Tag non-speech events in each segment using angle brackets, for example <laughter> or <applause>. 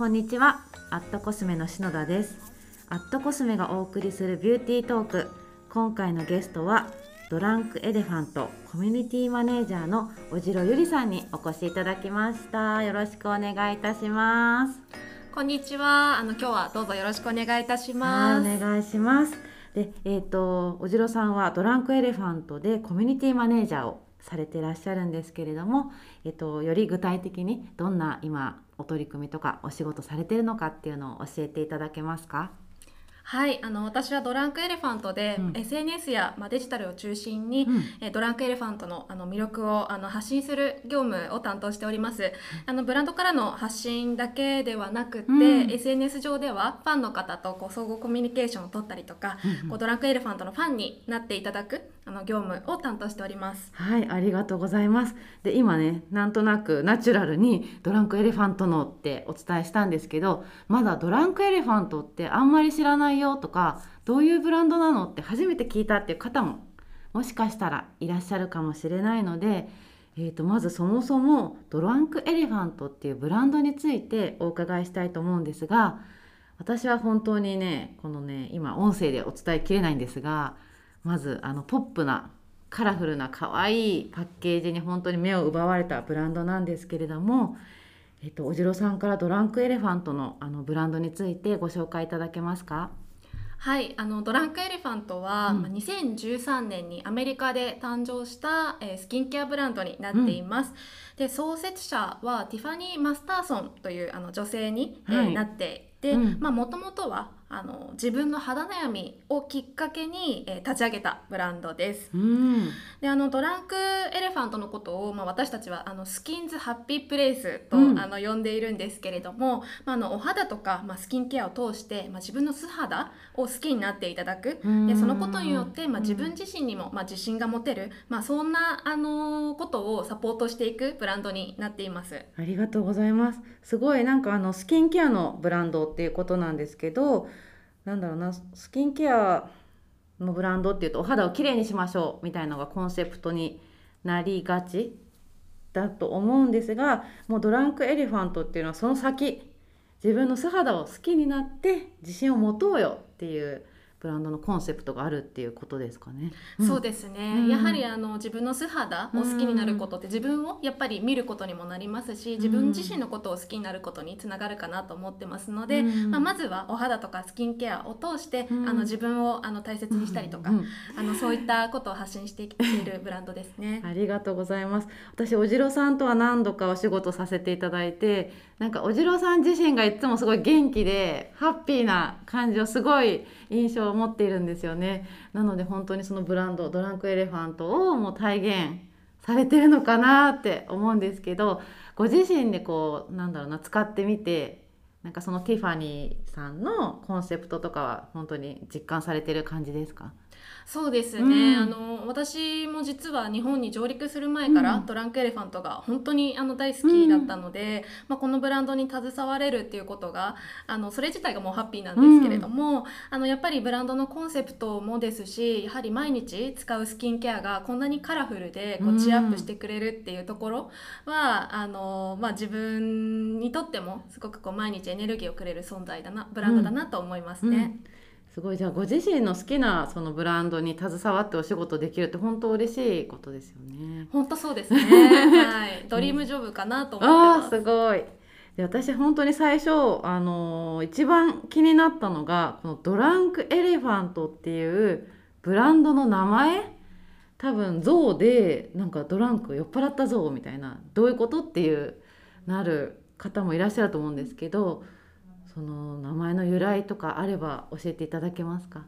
こんにちは。アットコスメの篠田です。アットコスメがお送りするビューティートーク。今回のゲストはドランクエレファントコミュニティマネージャーの小城ゆりさんにお越しいただきました。よろしくお願いいたします。こんにちは。あの今日はどうぞよろしくお願いいたします。お願いします。でえっ、ー、と小城さんはドランクエレファントでコミュニティマネージャーをされてらっしゃるんですけれども、えっと、より具体的にどんな今お取り組みとかお仕事されてるのかっていうのを教えていただけますか？はいあの私はドランクエレファントで、うん、SNS や、まあ、デジタルを中心に、うん、えドランクエレファントのあの魅力をあの発信する業務を担当しております、うん、あのブランドからの発信だけではなくて、うん、SNS 上ではファンの方とこう相互コミュニケーションを取ったりとか、うん。こうドランクエレファントのファンになっていただくあの業務を担当しております。はいありがとうございます。で今ねなんとなくナチュラルにドランクエレファントのってお伝えしたんですけどまだドランクエレファントってあんまり知らないよとかどういうブランドなのって初めて聞いたっていう方ももしかしたらいらっしゃるかもしれないので、えー、とまずそもそもドランクエレファントっていうブランドについてお伺いしたいと思うんですが私は本当にねこのね今音声でお伝えきれないんですがまずあのポップなカラフルな可愛いパッケージに本当に目を奪われたブランドなんですけれども、えっと、おじろさんからドランクエレファントのあのブランドについてご紹介いただけますか？はいあのドランクエレファントは、うん、2013年にアメリカで誕生した、えー、スキンケアブランドになっています、うん、で創設者はティファニー・マスターソンというあの女性に、はい、えー、なっていてもともとはあの自分の肌悩みをきっかけに、えー、立ち上げたブランドです。うん、であのドランクエレファントのことを、まあ、私たちはあのスキンズハッピープレイスと、うん、あの呼んでいるんですけれども、まあ、あのお肌とか、まあ、スキンケアを通して、まあ、自分の素肌を好きになっていただく、うん、でそのことによって、まあ、自分自身にも、まあ、自信が持てる、まあ、そんなあのことをサポートしていくブランドになっています。ありがとうございます。すごいなんかあのスキンケアのブランドっていうことなんですけどなんだろうなスキンケアのブランドっていうとお肌をきれいにしましょうみたいなのがコンセプトになりがちだと思うんですがもうドランクエレファントっていうのはその先自分の素肌を好きになって自信を持とうよっていうブランドのコンセプトがあるっていうことですかね。うん、そうですね、うん、やはりあの自分の素肌を好きになることって自分をやっぱり見ることにもなりますし自分自身のことを好きになることにつながるかなと思ってますので、うん、まあ、まずはお肌とかスキンケアを通して、あの自分をあの大切にしたりとか、あのそういったことを発信していっているブランドですね。<laughs> ありがとうございます。私おじろさんとは何度かお仕事させていただいてなんかおじろさん自身がいつもすごい元気でハッピーな感じをすごい印象を持っているんですよね。なので本当にそのブランドドランクエレファントをもう体現されてるのかなって思うんですけどご自身でこうなんだろうな使ってみてなんかそのティファニーさんのコンセプトとかは本当に実感されてる感じですか？そうですね、うん、あの私も実は日本に上陸する前から、トランクエレファントが本当にあの大好きだったので、まあ、このブランドに携われるっていうことがあのそれ自体がもうハッピーなんですけれども、あのやっぱりブランドのコンセプトもですしやはり毎日使うスキンケアがこんなにカラフルでこうチアップしてくれるっていうところは、あのまあ、自分にとってもすごくこう毎日エネルギーをくれる存在だなブランドだなと思いますね。うんすごいじゃあご自身の好きなそのブランドに携わってお仕事できるって本当嬉しいことですよね。本当そうですね。はい、ドリームジョブかなと思ってます。あすごい。で私本当に最初あのー、一番気になったのがこのドランクエレファントっていうブランドの名前多分象でなんかドランク酔っ払った象みたいなどういうことっていうなる方もいらっしゃると思うんですけどその名前の由来とかあれば教えていただけますか？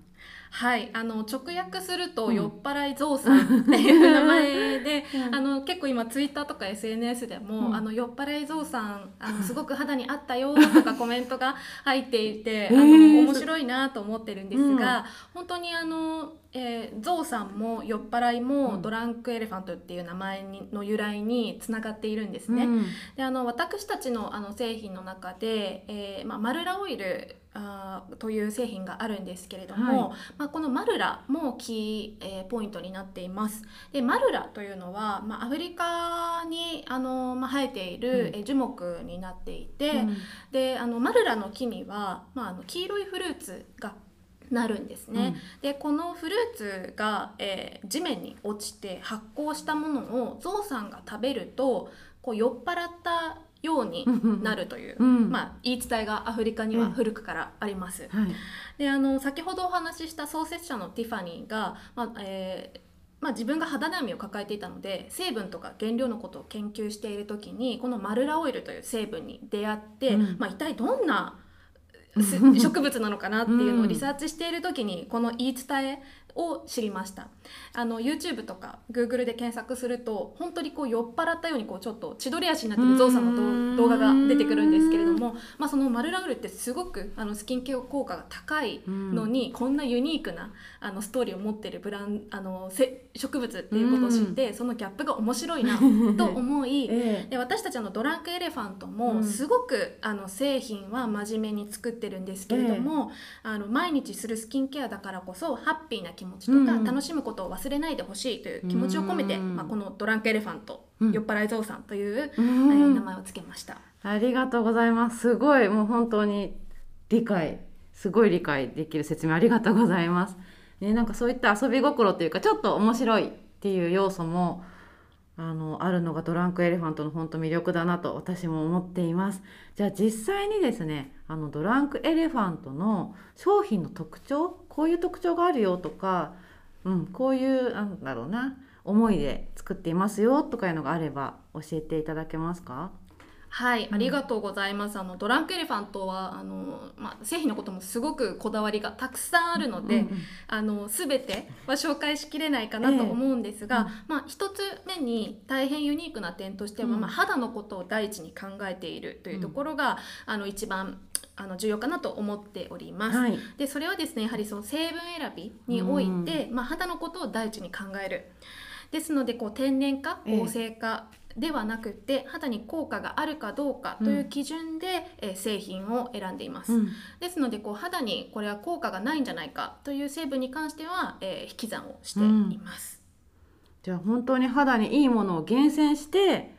はいあの直訳すると、酔っ払いゾウさんっていう名前で、<laughs> うん、あの結構今ツイッターとか SNS でも、うん、あの酔っ払いゾウさんあの <laughs> すごく肌に合ったよとかコメントが入っていて、<laughs> あの面白いなと思ってるんですが、うん、本当にあのえー、ゾウさんも酔っ払いもドランクエレファントっていう名前にの由来につながっているんですね。うん、であの私たちのあの製品の中で、えーまあ、マルラオイルあという製品があるんですけれども、はい、ままあ、このマルラもキー、えー、ポイントになっています。でマルラというのは、まあ、アフリカにあの、まあ、生えている、え樹木になっていて、うん、であのマルラの木には、まあ、あの黄色いフルーツがなるんですね、うん、でこのフルーツが、えー、地面に落ちて発酵したものをゾウさんが食べるとこう酔っ払ったようになるという、うん、まあ、言い伝えがアフリカには古くからあります。はい、であの先ほどお話しした創設者のティファニーが、まあえーまあ、自分が肌悩みを抱えていたので成分とか原料のことを研究している時にこのマルラオイルという成分に出会って、うん、まあ、一体どんな <laughs> 植物なのかなっていうのをリサーチしている時にこの言い伝えを知りました。あの YouTube とか Google で検索すると本当にこう酔っ払ったようにこうちょっと千鳥足になってるゾウさんの動画が出てくるんですけれども、まあ、そのマルラウルってすごくあのスキンケア効果が高いのにこんなユニークなあのストーリーを持ってるブランあのせ植物っていうことを知ってそのギャップが面白いな <laughs> と思い、で私たちのドランクエレファントもすごくあの製品は真面目に作ってるんですけれども、あの毎日するスキンケアだからこそハッピーな気持ちとか、楽しむことを忘れないでほしいという気持ちを込めて、まあ、このドランクエレファント、酔っ払いゾウさんという、名前を付けました。ありがとうございます。すごいもう本当に理解すごい理解できる説明ありがとうございます。ね、なんかそういった遊び心というかちょっと面白いっていう要素もあのあるのがドランクエレファントの本当魅力だなと私も思っています。じゃあ実際にですねあのドランクエレファントの商品の特徴こういう特徴があるよとか、うん、こういうなんだろうな思いで作っていますよとかいうのがあれば教えていただけますか？はい、ありがとうございます。あのドランクエレファントはあのまあ製品のこともすごくこだわりがたくさんあるので、うんうん、あのすべては紹介しきれないかなと思うんですが、えー、まあ一つ目に大変ユニークな点としては、うん、まあ肌のことを第一に考えているというところが、うん、あの一番あの重要かなと思っております。はい、でそれはですねやはりその成分選びにおいて、まあ肌のことを第一に考える。ですのでこう天然か合成か、えーではなくて肌に効果があるかどうかという基準で、うん、え製品を選んでいます、うん、ですのでこう肌にこれは効果がないんじゃないかという成分に関しては、えー、引き算をしています、うん、じゃあ本当に肌にいいものを厳選して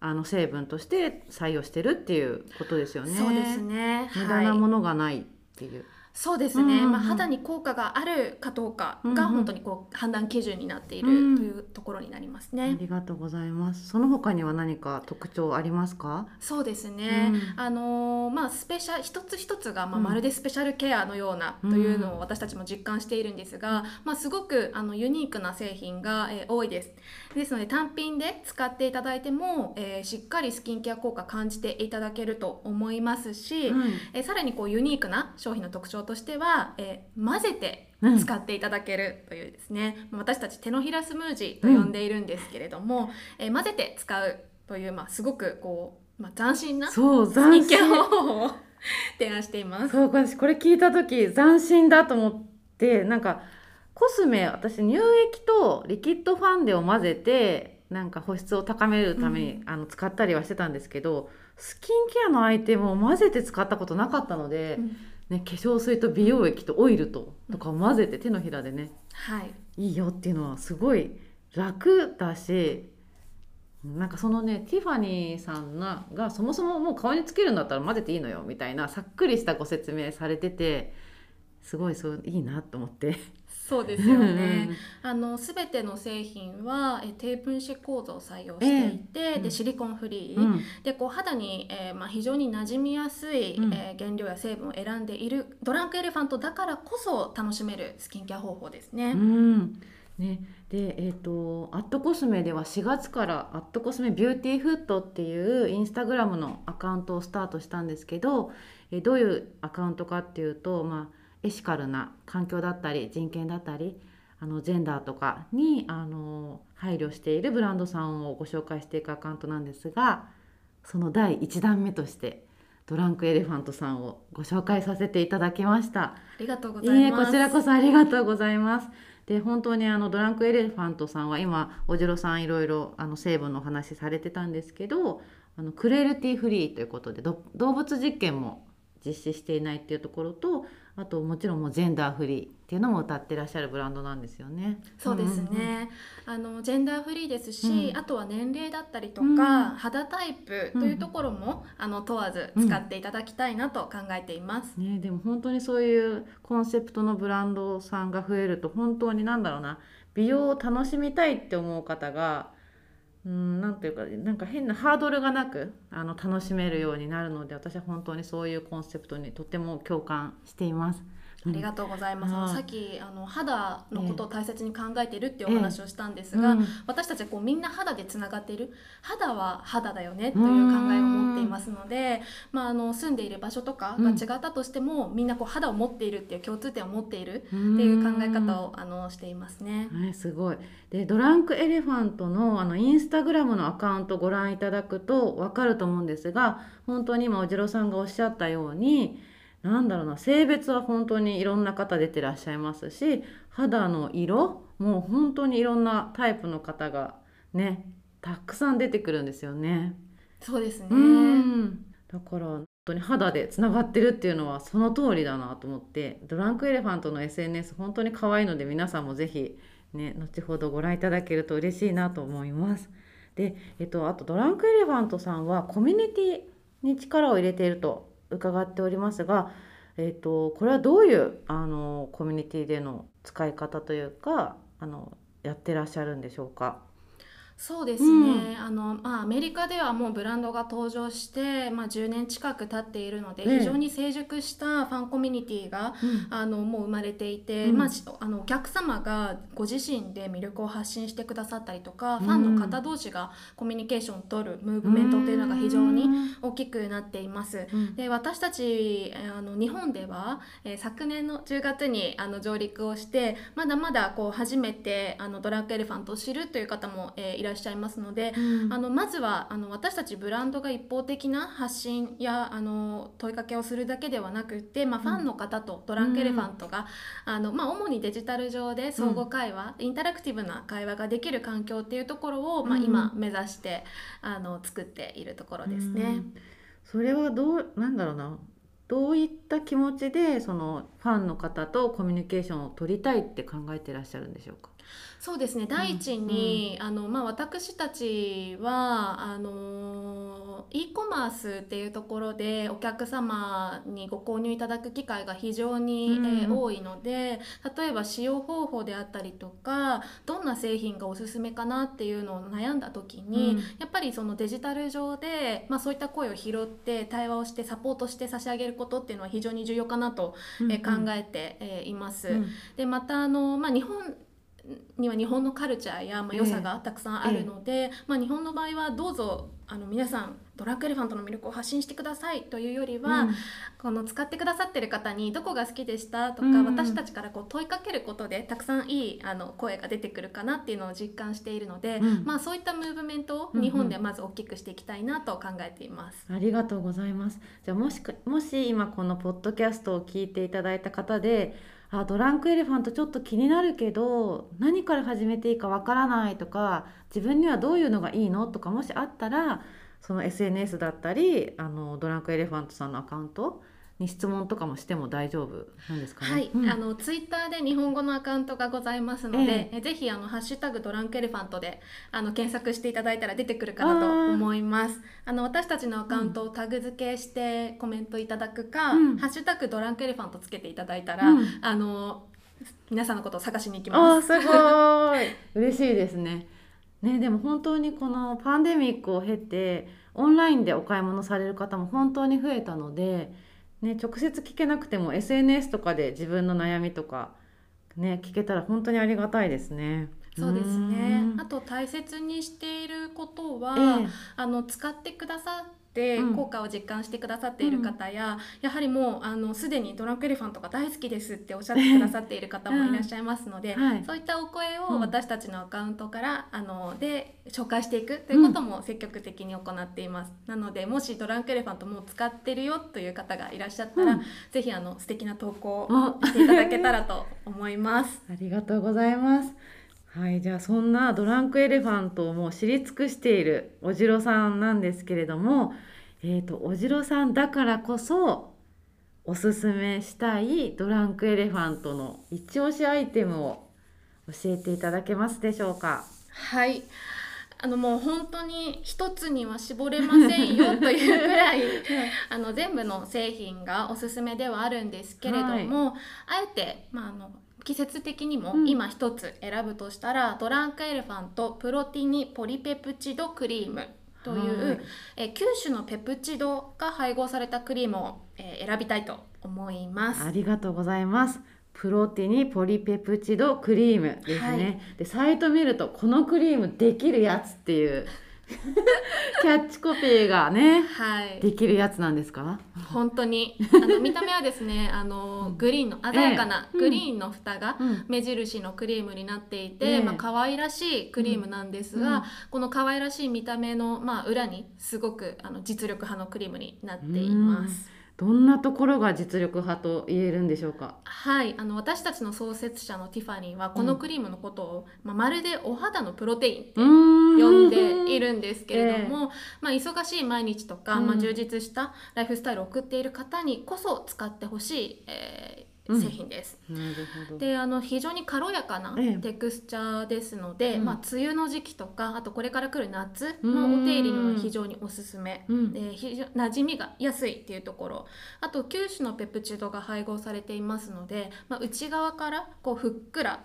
あの成分として採用してるっていうことですよね。そうですね。無駄なものがないっていう、はいそうですね、うんうん、まあ、肌に効果があるかどうかが本当にこう判断基準になっているというところになりますね、うん、ありがとうございます。その他には何か特徴ありますか？そうですね、うん、あのまあスペシャ一つ一つがまあまるでスペシャルケアのようなというのを私たちも実感しているんですが、まあ、すごくあのユニークな製品が、えー、多いです。ですので単品で使っていただいても、えー、しっかりスキンケア効果感じていただけると思いますし、うん、えー、さらにこうユニークな商品の特徴としては、えー、混ぜて使っていただけるというですね、うん、私たち手のひらスムージーと呼んでいるんですけれども、うん、えー、混ぜて使うという、まあ、すごくこう、まあ、斬新なスキンケア方法を提案しています。そう私これ聞いた時斬新だと思ってなんかコスメ私乳液とリキッドファンデを混ぜてなんか保湿を高めるために、うん、あの使ったりはしてたんですけどスキンケアのアイテムを混ぜて使ったことなかったので、うんね、化粧水と美容液とオイルととかを混ぜて手のひらでね、はい、いいよっていうのはすごい楽だしなんかそのねティファニーさんががそもそももう顔につけるんだったら混ぜていいのよみたいなさっくりしたご説明されててすごいそういいなと思ってそうですよね。あのすべての製品はえ低分子構造を採用していて、えー、でシリコンフリー、うん、でこう肌に、えー、まあ非常に馴染みやすい、うん、えー、原料や成分を選んでいるドランクエレファントだからこそ楽しめるスキンケア方法ですね。うん。ね、で、えーと、アットコスメでは4月からアットコスメビューティーフットっていうインスタグラムのアカウントをスタートしたんですけど、えー、どういうアカウントかっていうと、まあエシカルな環境だったり人権だったりあのジェンダーとかにあの配慮しているブランドさんをご紹介していくアカウントなんですがその第1弾目としてドランクエレファントさんをご紹介させていただきました。ありがとうございます、こちらこそありがとうございます。で本当にあのドランクエレファントさんは今おじろさんいろいろあの成分のお話されてたんですけどあのクレルティフリーということで動物実験も実施していないっていうところとあともちろんもうジェンダーフリーっていうのも歌ってらっしゃるブランドなんですよね。そうですね、あのジェンダーフリーですし、うん。あとは年齢だったりとか、うん。肌タイプというところも、あの問わず使っていただきたいなと考えています。ね、でも本当にそういうコンセプトのブランドさんが増えると本当になんだろうな。美容を楽しみたいって思う方がうんなんていうかなんか変なハードルがなくあの楽しめるようになるので私は本当にそういうコンセプトにとても共感しています。ありがとうございます。はいさっきあの肌のことを大切に考えているっていうお話をしたんですが、うん。私たちはこうみんな肌でつながっている。肌は肌だよねという考えを持っていますので、まあ、あの住んでいる場所とかが違ったとしても、みんなこう肌を持っているっていう共通点を持っているっていう考え方をあのしていますね。はい、すごい。で、ドランクエレファントのあのインスタグラムのアカウントご覧いただくとわかると思うんですが、本当に今おじろさんがおっしゃったように、なんだろうな、性別は本当にいろんな方出てらっしゃいますし、肌の色もう本当にいろんなタイプの方がね、たくさん出てくるんですよね。そうですね。うん。だから本当に肌でつながってるっていうのはその通りだなと思ってドランクエレファントの SNS 本当に可愛いので皆さんもぜひね後ほどご覧いただけると嬉しいなと思います。で、えっと、あとドランクエレファントさんはコミュニティに力を入れていると伺っておりますが、えっと、これはどういうあのコミュニティでの使い方というかあのやってらっしゃるんでしょうか？そうですね、あのまあ、アメリカではもうブランドが登場して、まあ、10年近く経っているので、ええ。非常に成熟したファンコミュニティがあのもう生まれていて、うん。まあ、しあのお客様がご自身で魅力を発信してくださったりとか、うん。ファンの方同士がコミュニケーションを取るムーブメントっていうのが非常に大きくなっています。うん。で私たちえーあの日本では、えー昨年の10月にあの上陸をしてまだまだこう初めてあのドラッグエレファントを知るという方も、えーいらっしゃいますので、うん。あのまずはあの私たちブランドが一方的な発信やあの問いかけをするだけではなくって、まあ、ファンの方とドランクエレファントが、あのまあ、主にデジタル上で相互会話、インタラクティブな会話ができる環境っていうところを、まあ、うん今目指してあの作っているところですね。うん。それはどうなんだろうな。どういった気持ちでそのファンの方とコミュニケーションを取りたいって考えてらっしゃるんでしょうか？そうですね。第一に、あのまあ、私たちはあの e コマースっていうところでお客様にご購入いただく機会が非常に、うん。えー多いので例えば使用方法であったりとかどんな製品がおすすめかなっていうのを悩んだ時に、うん。やっぱりそのデジタル上で、まあ、そういった声を拾って対話をしてサポートして差し上げることっていうのは非常に重要かなと、えー考えて、えーいます。うん。でまたあの、まあ、日本には日本のカルチャーや、まあ、良さがたくさんあるので、まあ、日本の場合はどうぞあの皆さんドラッグエレファントの魅力を発信してくださいというよりは、うん。この使ってくださってる方にどこが好きでしたとか、うん。私たちからこう問いかけることでたくさんいいあの声が出てくるかなっていうのを実感しているので、うん。まあ、そういったムーブメントうんうん。を日本でまず大きくしていきたいなと考えています。ありがとうございます。じゃあもしかもし今このポッドキャストを聞いていただいた方で、あドランクエレファントちょっと気になるけど何から始めていいかわからないとか、自分にはどういうのがいいのとかもしあったら、その SNS だったりあのドランクエレファントさんのアカウントに質問とかもしても大丈夫なんですかね？はい、うんあのツイッターで日本語のアカウントがございますので、ええぜひあのハッシュタグドランクエレファントであの検索していただいたら出てくるかなと思います。あの私たちのアカウントをタグ付けしてコメントいただくか、うんハッシュタグドランクエレファントつけていただいたら、うんあの皆さんのことを探しに行きあます。ーすごい <laughs> 嬉しいですね。ねでも本当にこのパンデミックを経てオンラインでお買い物される方も本当に増えたので、ね、直接聞けなくても SNS とかで自分の悩みとか、ね、聞けたら本当にありがたいですね。そうですねう。んあと大切にしていることは、ええあの使ってくださっ効果を実感してくださっている方や、やはりもうあのすでにドランクエレファントが大好きですっておっしゃってくださっている方もいらっしゃいますので、そういったお声うんを私たちのアカウントから、あので紹介していくということも積極的に行っています。なのでもしドランクエレファントもう使ってるよという方がいらっしゃったら、うんぜひあの素敵な投稿あをしていただけたらと思います。<laughs> ありがとうございます。はい、じゃあそんなドランクエレファントをもう知り尽くしているおじろさんなんですけれども、えー、とおじろさんだからこそおすすめしたいドランクエレファントの一押しアイテムを教えていただけますでしょうか？はい。あのもう本当に一つには絞れませんよというぐら <laughs> い。あの全部の製品がおすすめではあるんですけれども、はい、あえて、まあ、あの季節的にも今一つ選ぶとしたら、うん、ドランクエレファントプロティニポリペプチドクリームという、はい、え9種のペプチドが配合されたクリームを、えー、選びたいと思います。ありがとうございます。プロテインポリペプチドクリームですね、はい、でサイト見るとこのクリームできるやつっていうキャッチコピーがね、はい、できるやつなんですか？本当に。あの見た目はですね <laughs> あのグリーンの鮮やかなグリーンの蓋が目印のクリームになっていて、えー、まあ可愛らしいクリームなんですが、うん、この可愛らしい見た目の、まあ、裏にすごくあの実力派のクリームになっています。うんどんなところが実力派と言えるんでしょうか？はいあの私たちの創設者のティファニーはこのクリームのことを、うん、まあ、まるでお肌のプロテインって呼んでいるんですけれども、<laughs> えー、まあ、忙しい毎日とか、まあ、充実したライフスタイルを送っている方にこそ使ってほしい、えー製品です。うん、であの非常に軽やかなテクスチャーですので、ええ、まあ、梅雨の時期とかあとこれから来る夏のお手入れには非常におすすめ、うん、で非常馴染みが安いっていうところ。あと9種のペプチドが配合されていますので、まあ、内側からこうふっくら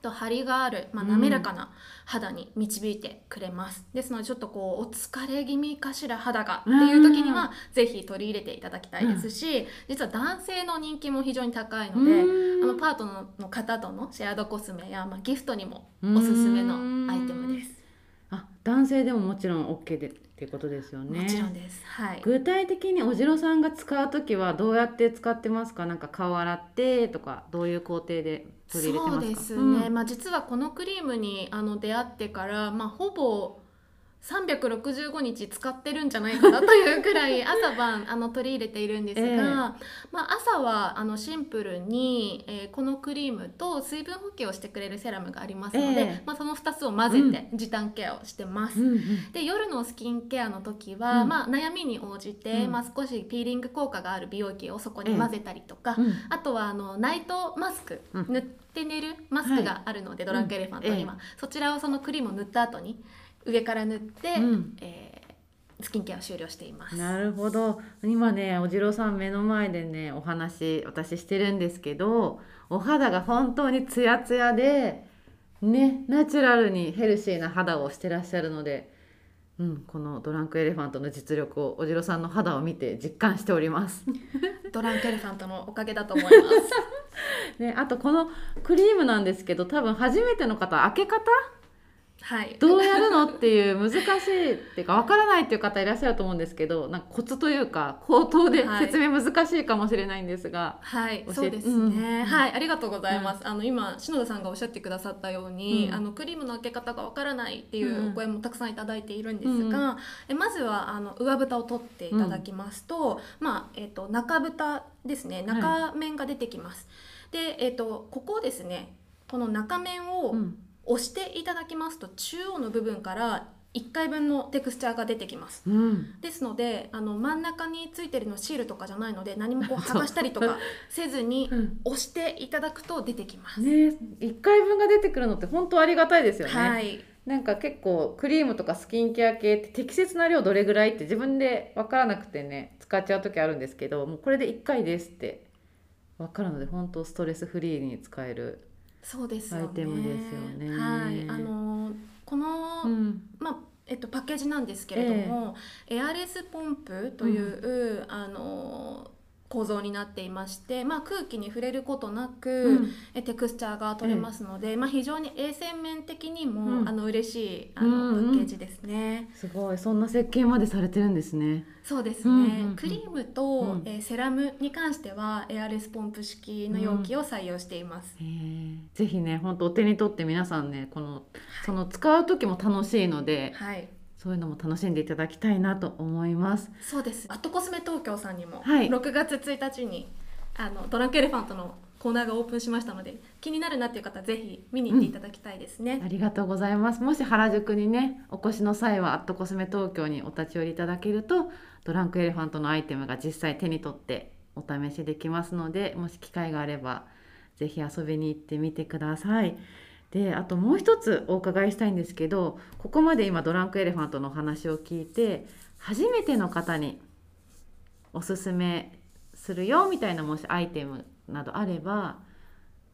と張りがある、まあ、滑らかな肌に導いてくれます、うん、ですのでちょっとこうお疲れ気味かしら肌がっていう時には是非取り入れていただきたいですし、うん、実は男性の人気も非常に高いので、うん、あのパートナーの方とのシェアドコスメや、まあ、ギフトにもおすすめのアイテムです。あ男性でももちろん OK でっていうことですよね。もちろんです。はい。具体的におじろさんが使う時はどうやって使ってますか？なんか顔洗ってとかどういう工程で取り入れてますか？そうですね。うん、まあ実はこのクリームにあの出会ってからまあほぼ365日使ってるんじゃないかなというくらい朝晩 <laughs> あの取り入れているんですが、えー、まあ、朝はあのシンプルに、えー、このクリームと水分補給をしてくれるセラムがありますので、えー、まあ、その2つを混ぜて時短ケアをしてます。うん、で夜のスキンケアの時は、うん、まあ、悩みに応じて、うん、まあ、少しピーリング効果がある美容液をそこに混ぜたりとか、あとはあのナイトマスク塗って寝るマスクがあるので、はい、ドランクエレファントには、そちらをそのクリームを塗った後に上から塗って、うん、えー、スキンケアを終了しています。なるほど。今ねおじろさん目の前でねお話私してるんですけどお肌が本当にツヤツヤでねナチュラルにヘルシーな肌をしてらっしゃるので、うん、このドランクエレファントの実力をおじろさんの肌を見て実感しております。<laughs> ドランクエレファントのおかげだと思います。<laughs> ね、あとこのクリームなんですけど多分初めての方開け方はい、どうやるのっていう難しいっていうかわからないっていう方いらっしゃると思うんですけどなんかコツというか口頭で説明難しいかもしれないんですが。はい、そうですね、うん、はいありがとうございます、うん、あの今篠田さんがおっしゃってくださったように、うん、あのクリームの開け方がわからないっていうお声もたくさんいただいているんですが、えまずはあの上蓋を取っていただきますと、まあえっ、ー、と中蓋ですね。中面が出てきます、はい、でえっ、ー、とここですねこの中面を、押していただきますと中央の部分から1回分のテクスチャーが出てきます、うん、ですのであの真ん中についてるのシールとかじゃないので何もこう <laughs> 剥がしたりとかせずに押していただくと出てきます、ね1回分が出てくるのって本当ありがたいですよね、はい、なんか結構クリームとかスキンケア系って適切な量どれぐらいって自分で分からなくてね使っちゃう時あるんですけどもうこれで1回ですって分かるので本当ストレスフリーに使えるそうですアイテムですよね。はい、あのこの、うん、まあえっと、パッケージなんですけれども、えー、エアレスポンプという、うん、あの構造になっていまして、まあ、空気に触れることなく、うん、テクスチャーが取れますので、うん、まあ、非常に衛生面的にも、うん、あの嬉しいあの、パッケージですね。すごい。そんな設計までされてるんですね。そうですね、うんうんうん、クリームと、うん、えー、セラムに関してはエアレスポンプ式の容器を採用しています。うん、ぜひね本当お手に取って皆さんねこの、はい、その使う時も楽しいので、はい、そういうのも楽しんでいただきたいなと思います。そうです。アットコスメ東京さんにも、はい、6月1日にあのドランクエレファントのコーナーがオープンしましたので気になるなっていう方ぜひ見に行っていただきたいですね、うん、ありがとうございます。もし原宿にねお越しの際はアットコスメ東京にお立ち寄りいただけるとドランクエレファントのアイテムが実際手に取ってお試しできますのでもし機会があればぜひ遊びに行ってみてください。であともう一つお伺いしたいんですけどここまで今ドランクエレファントのお話を聞いて初めての方におすすめするよみたいなもしアイテムなどあれば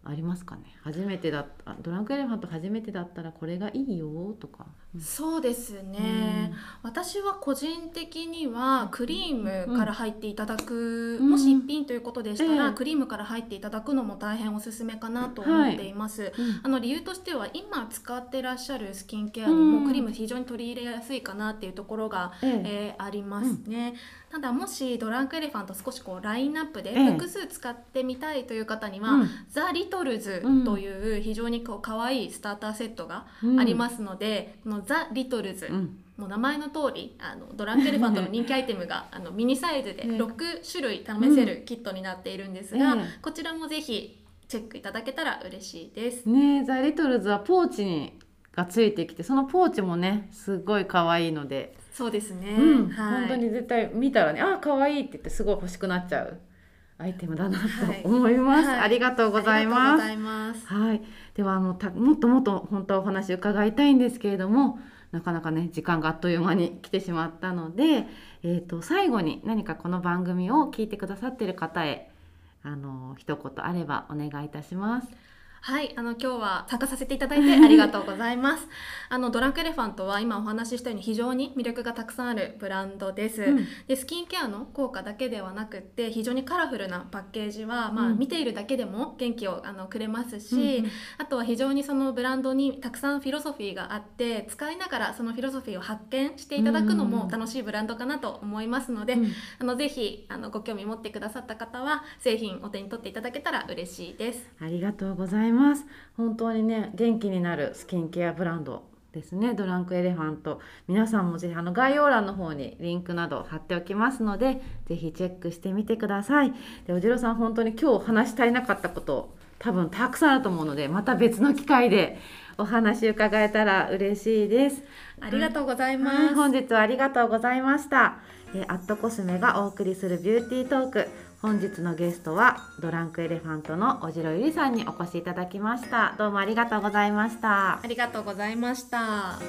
ありますかね？初めてだったドランクエレファント初めてだったらこれがいいよとか、そうですね、私は個人的にはクリームから入っていただく、うん。もし一品ということでしたら、ええクリームから入っていただくのも大変おすすめかなと思っています、うん。あの理由としては今使ってらっしゃるスキンケアにうん。もクリーム非常に取り入れやすいかなっていうところが、ええ。えーありますね、ただもしドランクエレファント少しこうラインナップでええ。複数使ってみたいという方には、うん。ザ・リトルズという非常にこう可愛いスターターセットがありますので、このザ・リトルズ、うん。もう名前の通りあのドランクエレファントの人気アイテムが <laughs> あのミニサイズでね6種類試せるキットになっているんですが、ええこちらもぜひチェックいただけたら嬉しいです。ねえザ・リトルズはポーチにがついてきてそのポーチもねすごい可愛いので、そうですね、うん。はい、本当に絶対見たらねあ可愛いって言ってすごい欲しくなっちゃうアイテムだなはい。と思います、はい。ありがとうございます。はい、ではあのたもっともっと本当はお話伺いたいんですけれどもなかなかね時間があっという間に来てしまったので、えー、と最後に何かこの番組を聞いてくださっている方へあの一言あればお願いいたします。はい、あの今日は参加させていただいてありがとうございます。<laughs> あのドランクエレファントは今お話ししたように非常に魅力がたくさんあるブランドです。うんでスキンケアの効果だけではなくって非常にカラフルなパッケージは、まあ、うん見ているだけでも元気をあのくれますし、うんうんあとは非常にそのブランドにたくさんフィロソフィーがあって使いながらそのフィロソフィーを発見していただくのも楽しいブランドかなと思いますので、うんあのぜひあのご興味持ってくださった方は製品お手に取っていただけたら嬉しいです。ありがとうございます。本当にね元気になるスキンケアブランドですねドランクエレファント皆さんもぜひあの概要欄の方にリンクなど貼っておきますのでぜひチェックしてみてくださいでおじろさん本当に今日話し足りなかったこと多分たくさんあると思うのでまた別の機会でお話伺えたら嬉しいですありがとうございます。はい、本日はありがとうございました。えーアットコスメがお送りするビューティートーク。本日のゲストはドランクエレファントの小城ゆりさんにお越しいただきました。どうもありがとうございました。ありがとうございました。